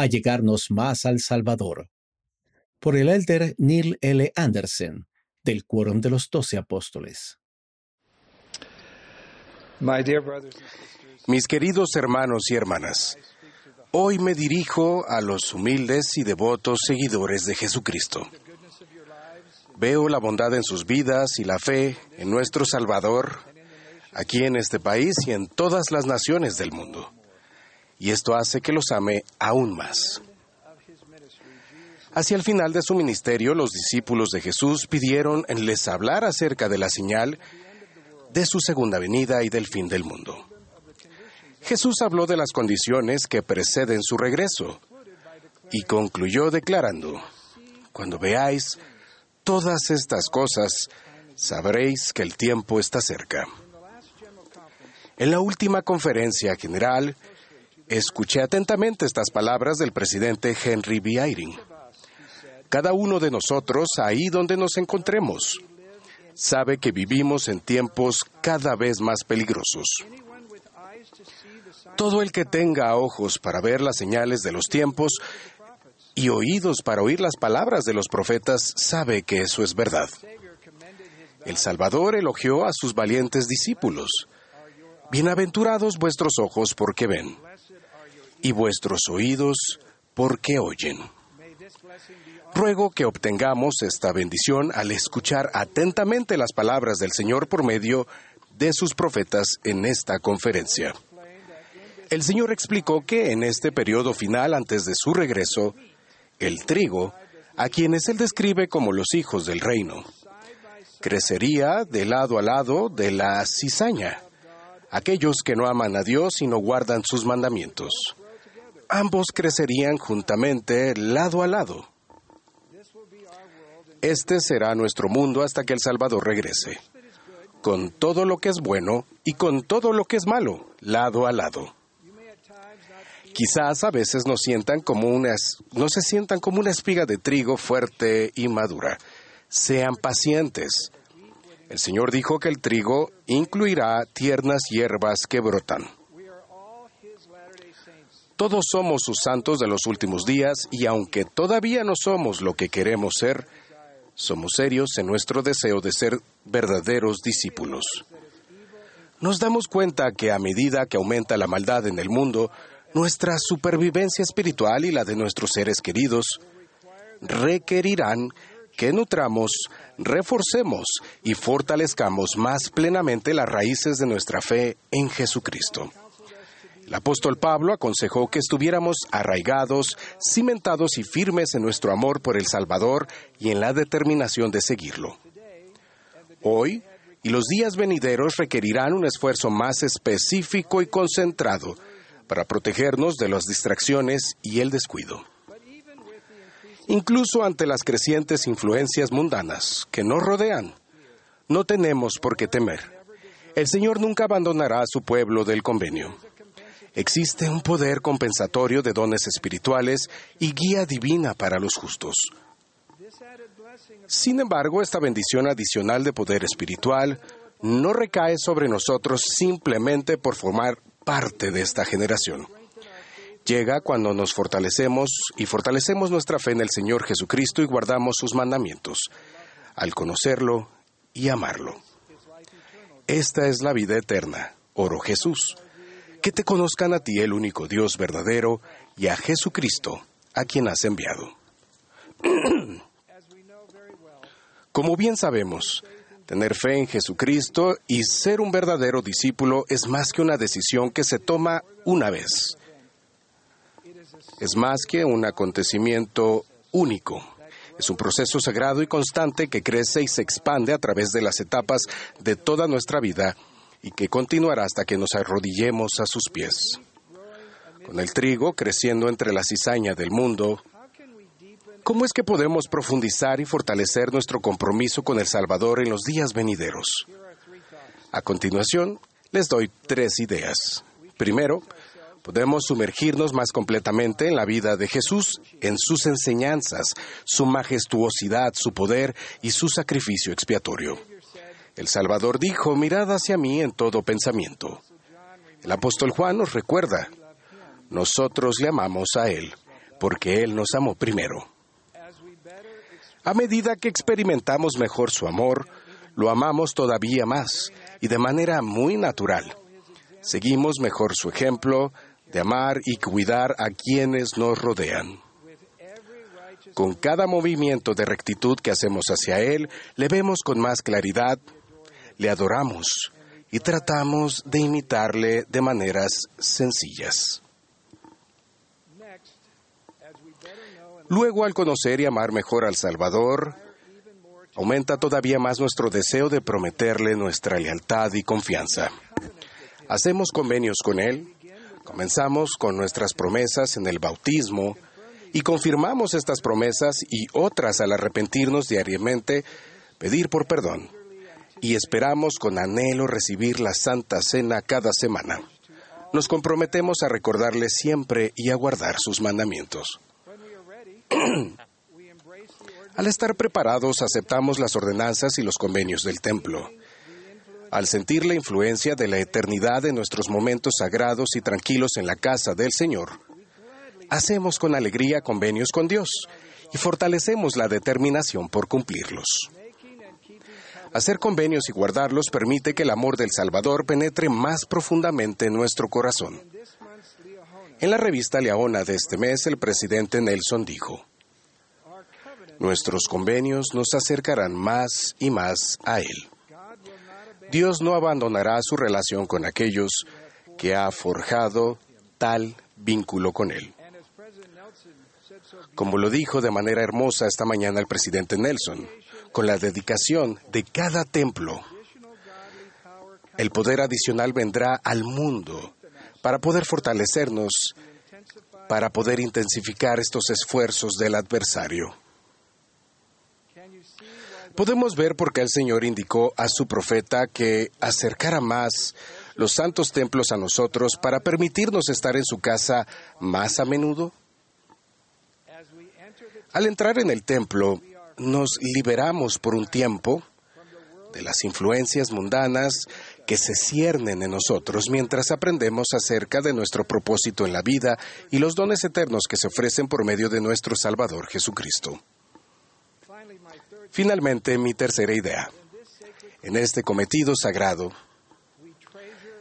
a llegarnos más al Salvador. Por el elder Neil L. Anderson, del Quórum de los Doce Apóstoles. Mis queridos hermanos y hermanas, hoy me dirijo a los humildes y devotos seguidores de Jesucristo. Veo la bondad en sus vidas y la fe en nuestro Salvador, aquí en este país y en todas las naciones del mundo. Y esto hace que los ame aún más. Hacia el final de su ministerio, los discípulos de Jesús pidieron les hablar acerca de la señal de su segunda venida y del fin del mundo. Jesús habló de las condiciones que preceden su regreso y concluyó declarando, cuando veáis todas estas cosas, sabréis que el tiempo está cerca. En la última conferencia general, escuché atentamente estas palabras del presidente Henry B. Eyring. Cada uno de nosotros, ahí donde nos encontremos, sabe que vivimos en tiempos cada vez más peligrosos. Todo el que tenga ojos para ver las señales de los tiempos y oídos para oír las palabras de los profetas sabe que eso es verdad. El Salvador elogió a sus valientes discípulos. Bienaventurados vuestros ojos porque ven, y vuestros oídos porque oyen. Ruego que obtengamos esta bendición al escuchar atentamente las palabras del Señor por medio de sus profetas en esta conferencia. El Señor explicó que en este periodo final antes de su regreso, el trigo, a quienes Él describe como los hijos del reino, crecería de lado a lado de la cizaña, aquellos que no aman a Dios y no guardan sus mandamientos. Ambos crecerían juntamente lado a lado. Este será nuestro mundo hasta que el Salvador regrese, con todo lo que es bueno y con todo lo que es malo, lado a lado. Quizás a veces no se sientan como una espiga de trigo fuerte y madura. Sean pacientes. El Señor dijo que el trigo incluirá tiernas hierbas que brotan. Todos somos sus santos de los últimos días y aunque todavía no somos lo que queremos ser, somos serios en nuestro deseo de ser verdaderos discípulos. Nos damos cuenta que a medida que aumenta la maldad en el mundo, nuestra supervivencia espiritual y la de nuestros seres queridos requerirán que nutramos, reforcemos y fortalezcamos más plenamente las raíces de nuestra fe en Jesucristo. El apóstol Pablo aconsejó que estuviéramos arraigados, cimentados y firmes en nuestro amor por el Salvador y en la determinación de seguirlo. Hoy y los días venideros requerirán un esfuerzo más específico y concentrado para protegernos de las distracciones y el descuido. Incluso ante las crecientes influencias mundanas que nos rodean, no tenemos por qué temer. El Señor nunca abandonará a su pueblo del convenio. Existe un poder compensatorio de dones espirituales y guía divina para los justos. Sin embargo, esta bendición adicional de poder espiritual no recae sobre nosotros simplemente por formar parte de esta generación. Llega cuando nos fortalecemos y fortalecemos nuestra fe en el Señor Jesucristo y guardamos sus mandamientos, al conocerlo y amarlo. Esta es la vida eterna, oro Jesús que te conozcan a ti el único Dios verdadero y a Jesucristo, a quien has enviado. Como bien sabemos, tener fe en Jesucristo y ser un verdadero discípulo es más que una decisión que se toma una vez. Es más que un acontecimiento único. Es un proceso sagrado y constante que crece y se expande a través de las etapas de toda nuestra vida y que continuará hasta que nos arrodillemos a sus pies. Con el trigo creciendo entre la cizaña del mundo, ¿cómo es que podemos profundizar y fortalecer nuestro compromiso con el Salvador en los días venideros? A continuación, les doy tres ideas. Primero, podemos sumergirnos más completamente en la vida de Jesús, en sus enseñanzas, su majestuosidad, su poder y su sacrificio expiatorio. El Salvador dijo, mirad hacia mí en todo pensamiento. El apóstol Juan nos recuerda, nosotros le amamos a Él, porque Él nos amó primero. A medida que experimentamos mejor su amor, lo amamos todavía más y de manera muy natural. Seguimos mejor su ejemplo de amar y cuidar a quienes nos rodean. Con cada movimiento de rectitud que hacemos hacia Él, le vemos con más claridad, le adoramos y tratamos de imitarle de maneras sencillas. Luego, al conocer y amar mejor al Salvador, aumenta todavía más nuestro deseo de prometerle nuestra lealtad y confianza. Hacemos convenios con Él, comenzamos con nuestras promesas en el bautismo y confirmamos estas promesas y otras al arrepentirnos diariamente, pedir por perdón y esperamos con anhelo recibir la Santa Cena cada semana. Nos comprometemos a recordarle siempre y a guardar sus mandamientos. Al estar preparados, aceptamos las ordenanzas y los convenios del templo. Al sentir la influencia de la eternidad en nuestros momentos sagrados y tranquilos en la casa del Señor, hacemos con alegría convenios con Dios y fortalecemos la determinación por cumplirlos. Hacer convenios y guardarlos permite que el amor del Salvador penetre más profundamente en nuestro corazón. En la revista Leona de este mes, el presidente Nelson dijo, Nuestros convenios nos acercarán más y más a Él. Dios no abandonará su relación con aquellos que ha forjado tal vínculo con Él. Como lo dijo de manera hermosa esta mañana el presidente Nelson, con la dedicación de cada templo, el poder adicional vendrá al mundo para poder fortalecernos, para poder intensificar estos esfuerzos del adversario. Podemos ver por qué el Señor indicó a su profeta que acercara más los santos templos a nosotros para permitirnos estar en su casa más a menudo. Al entrar en el templo, nos liberamos por un tiempo de las influencias mundanas que se ciernen en nosotros mientras aprendemos acerca de nuestro propósito en la vida y los dones eternos que se ofrecen por medio de nuestro Salvador Jesucristo. Finalmente, mi tercera idea. En este cometido sagrado,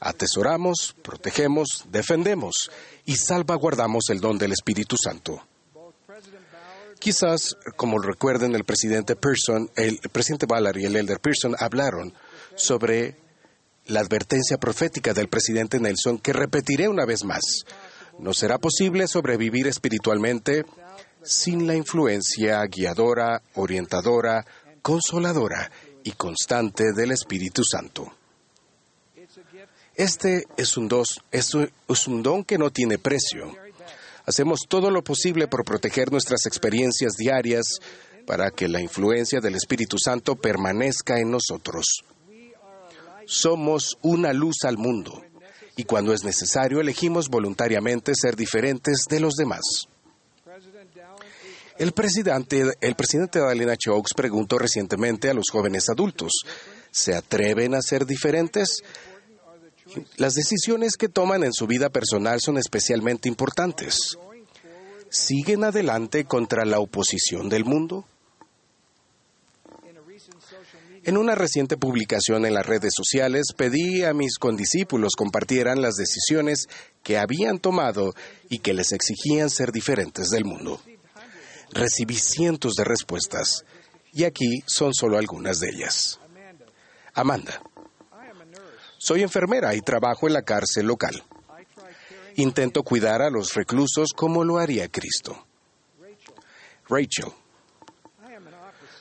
atesoramos, protegemos, defendemos y salvaguardamos el don del Espíritu Santo. Quizás, como recuerden, el presidente Pearson, el presidente Ballard y el elder Pearson hablaron sobre la advertencia profética del presidente Nelson que repetiré una vez más. No será posible sobrevivir espiritualmente sin la influencia guiadora, orientadora, consoladora y constante del Espíritu Santo. Este es un, dos, es un don que no tiene precio Hacemos todo lo posible por proteger nuestras experiencias diarias para que la influencia del Espíritu Santo permanezca en nosotros. Somos una luz al mundo y cuando es necesario elegimos voluntariamente ser diferentes de los demás. El presidente, el presidente preguntó recientemente a los jóvenes adultos, ¿se atreven a ser diferentes? Las decisiones que toman en su vida personal son especialmente importantes. ¿Siguen adelante contra la oposición del mundo? En una reciente publicación en las redes sociales pedí a mis condiscípulos compartieran las decisiones que habían tomado y que les exigían ser diferentes del mundo. Recibí cientos de respuestas y aquí son solo algunas de ellas. Amanda, soy enfermera y trabajo en la cárcel local. Intento cuidar a los reclusos como lo haría Cristo. Rachel.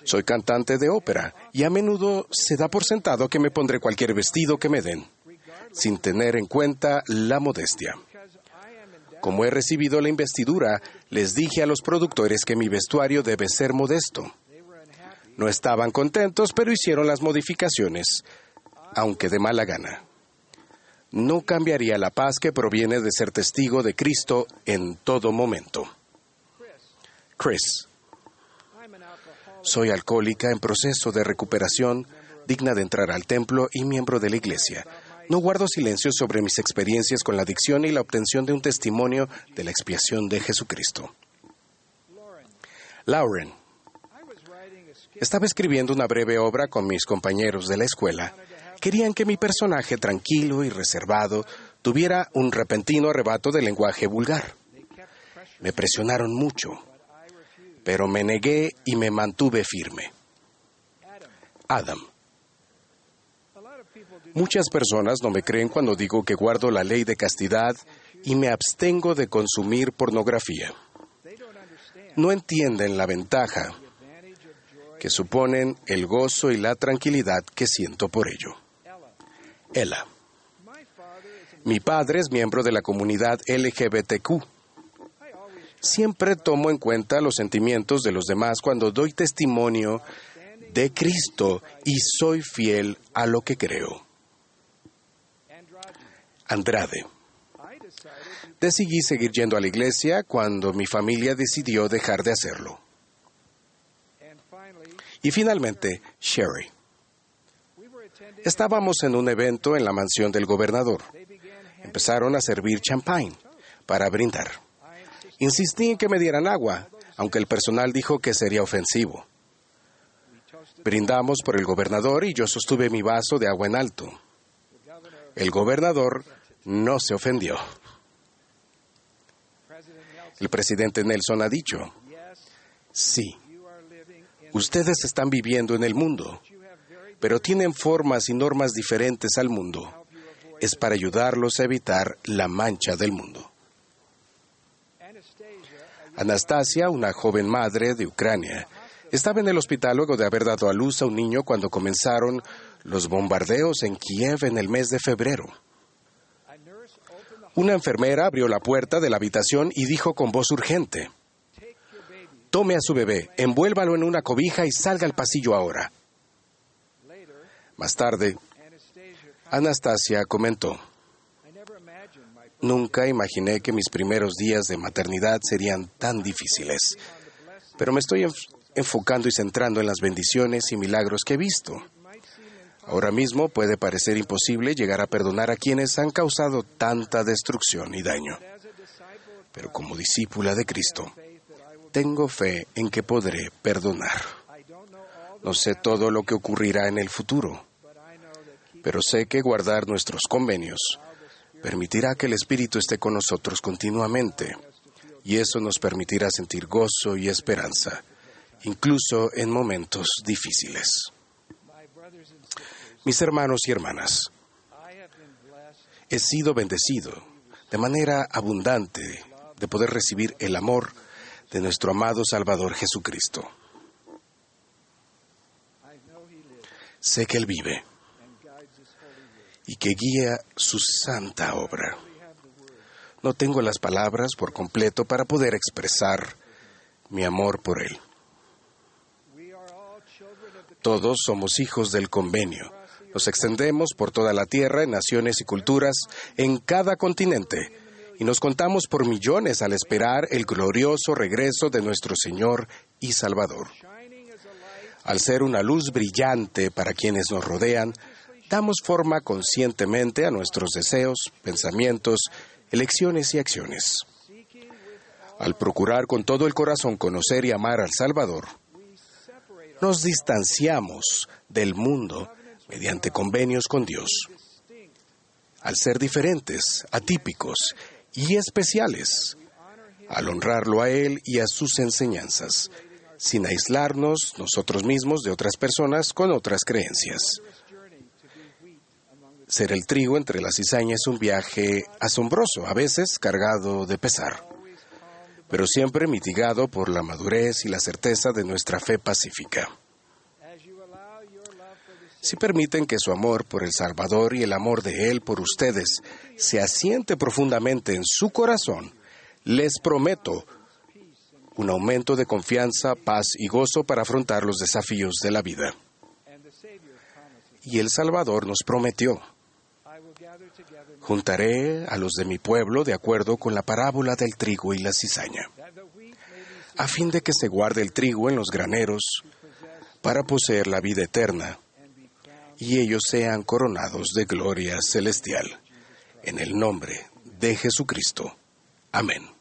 Soy cantante de ópera y a menudo se da por sentado que me pondré cualquier vestido que me den, sin tener en cuenta la modestia. Como he recibido la investidura, les dije a los productores que mi vestuario debe ser modesto. No estaban contentos, pero hicieron las modificaciones, aunque de mala gana. No cambiaría la paz que proviene de ser testigo de Cristo en todo momento. Chris. Soy alcohólica en proceso de recuperación, digna de entrar al templo y miembro de la iglesia. No guardo silencio sobre mis experiencias con la adicción y la obtención de un testimonio de la expiación de Jesucristo. Lauren. Estaba escribiendo una breve obra con mis compañeros de la escuela. Querían que mi personaje tranquilo y reservado tuviera un repentino arrebato de lenguaje vulgar. Me presionaron mucho, pero me negué y me mantuve firme. Adam. Muchas personas no me creen cuando digo que guardo la ley de castidad y me abstengo de consumir pornografía. No entienden la ventaja que suponen el gozo y la tranquilidad que siento por ello. Ella. Mi padre es miembro de la comunidad LGBTQ. Siempre tomo en cuenta los sentimientos de los demás cuando doy testimonio de Cristo y soy fiel a lo que creo. Andrade. Decidí seguir yendo a la iglesia cuando mi familia decidió dejar de hacerlo. Y finalmente, Sherry. Estábamos en un evento en la mansión del gobernador. Empezaron a servir champagne para brindar. Insistí en que me dieran agua, aunque el personal dijo que sería ofensivo. Brindamos por el gobernador y yo sostuve mi vaso de agua en alto. El gobernador no se ofendió. El presidente Nelson ha dicho, sí, ustedes están viviendo en el mundo, pero tienen formas y normas diferentes al mundo. Es para ayudarlos a evitar la mancha del mundo. Anastasia, una joven madre de Ucrania, estaba en el hospital luego de haber dado a luz a un niño cuando comenzaron los bombardeos en Kiev en el mes de febrero. Una enfermera abrió la puerta de la habitación y dijo con voz urgente, Tome a su bebé, envuélvalo en una cobija y salga al pasillo ahora. Más tarde, Anastasia comentó, Nunca imaginé que mis primeros días de maternidad serían tan difíciles, pero me estoy enfocando y centrando en las bendiciones y milagros que he visto. Ahora mismo puede parecer imposible llegar a perdonar a quienes han causado tanta destrucción y daño. Pero como discípula de Cristo, tengo fe en que podré perdonar. No sé todo lo que ocurrirá en el futuro, pero sé que guardar nuestros convenios permitirá que el Espíritu esté con nosotros continuamente, y eso nos permitirá sentir gozo y esperanza, incluso en momentos difíciles. Mis hermanos y hermanas, he sido bendecido de manera abundante de poder recibir el amor de nuestro amado Salvador Jesucristo. Sé que Él vive y que guía su santa obra. No tengo las palabras por completo para poder expresar mi amor por Él. Todos somos hijos del convenio nos extendemos por toda la tierra, en naciones y culturas, en cada continente, y nos contamos por millones al esperar el glorioso regreso de nuestro Señor y Salvador. Al ser una luz brillante para quienes nos rodean, damos forma conscientemente a nuestros deseos, pensamientos, elecciones y acciones. Al procurar con todo el corazón conocer y amar al Salvador, nos distanciamos del mundo mediante convenios con Dios. Al ser diferentes, atípicos y especiales, al honrarlo a Él y a sus enseñanzas, sin aislarnos nosotros mismos de otras personas con otras creencias. Ser el trigo entre la cizaña es un viaje asombroso, a veces cargado de pesar, pero siempre mitigado por la madurez y la certeza de nuestra fe pacífica si permiten que su amor por el Salvador y el amor de Él por ustedes se asiente profundamente en su corazón, les prometo un aumento de confianza, paz y gozo para afrontar los desafíos de la vida. Y el Salvador nos prometió, juntaré a los de mi pueblo de acuerdo con la parábola del trigo y la cizaña, a fin de que se guarde el trigo en los graneros para poseer la vida eterna y ellos sean coronados de gloria celestial. En el nombre de Jesucristo. Amén.